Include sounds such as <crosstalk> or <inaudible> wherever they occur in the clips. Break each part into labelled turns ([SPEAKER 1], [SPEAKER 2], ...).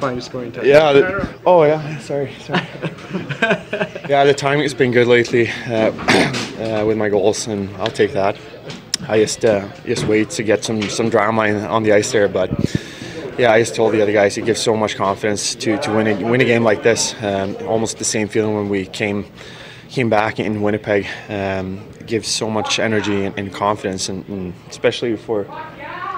[SPEAKER 1] Fine scoring touch.
[SPEAKER 2] Yeah. The, oh yeah. Sorry. Sorry. <laughs> yeah, the timing's been good lately uh, <clears throat> uh, with my goals, and I'll take that. I just uh, just wait to get some some drama in, on the ice there, but yeah, I just told the other guys it gives so much confidence to, to win a win a game like this. Um, almost the same feeling when we came came back in Winnipeg. Um, gives so much energy and, and confidence, and, and especially for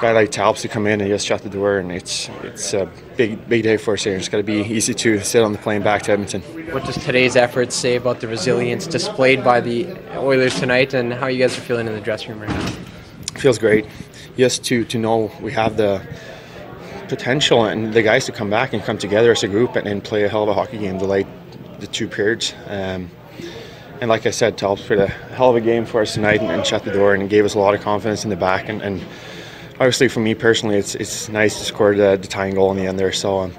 [SPEAKER 2] guy like Talbot to come in and just shut the door. And it's it's a big big day for us here. It's got to be easy to sit on the plane back to Edmonton.
[SPEAKER 1] What does today's efforts say about the resilience displayed by the Oilers tonight, and how you guys are feeling in the dressing room right now?
[SPEAKER 2] feels great. Just to to know we have the potential and the guys to come back and come together as a group and, and play a hell of a hockey game the late the two periods. Um, and like I said, Talbot played a hell of a game for us tonight and, and shut the door and gave us a lot of confidence in the back. And, and obviously, for me personally, it's it's nice to score the, the tying goal in the end there. So um,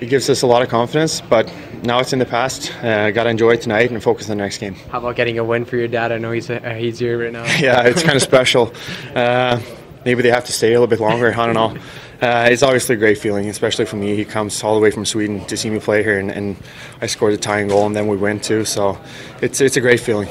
[SPEAKER 2] it gives us a lot of confidence. But now it's in the past. Uh, Got to enjoy it tonight and focus on the next game.
[SPEAKER 1] How about getting a win for your dad? I know he's uh, he's here right now. <laughs>
[SPEAKER 2] yeah, it's kind of special. Uh, maybe they have to stay a little bit longer. I don't know. Uh, it's obviously a great feeling, especially for me. He comes all the way from Sweden to see me play here, and, and I scored a tying goal, and then we win too. So it's it's a great feeling.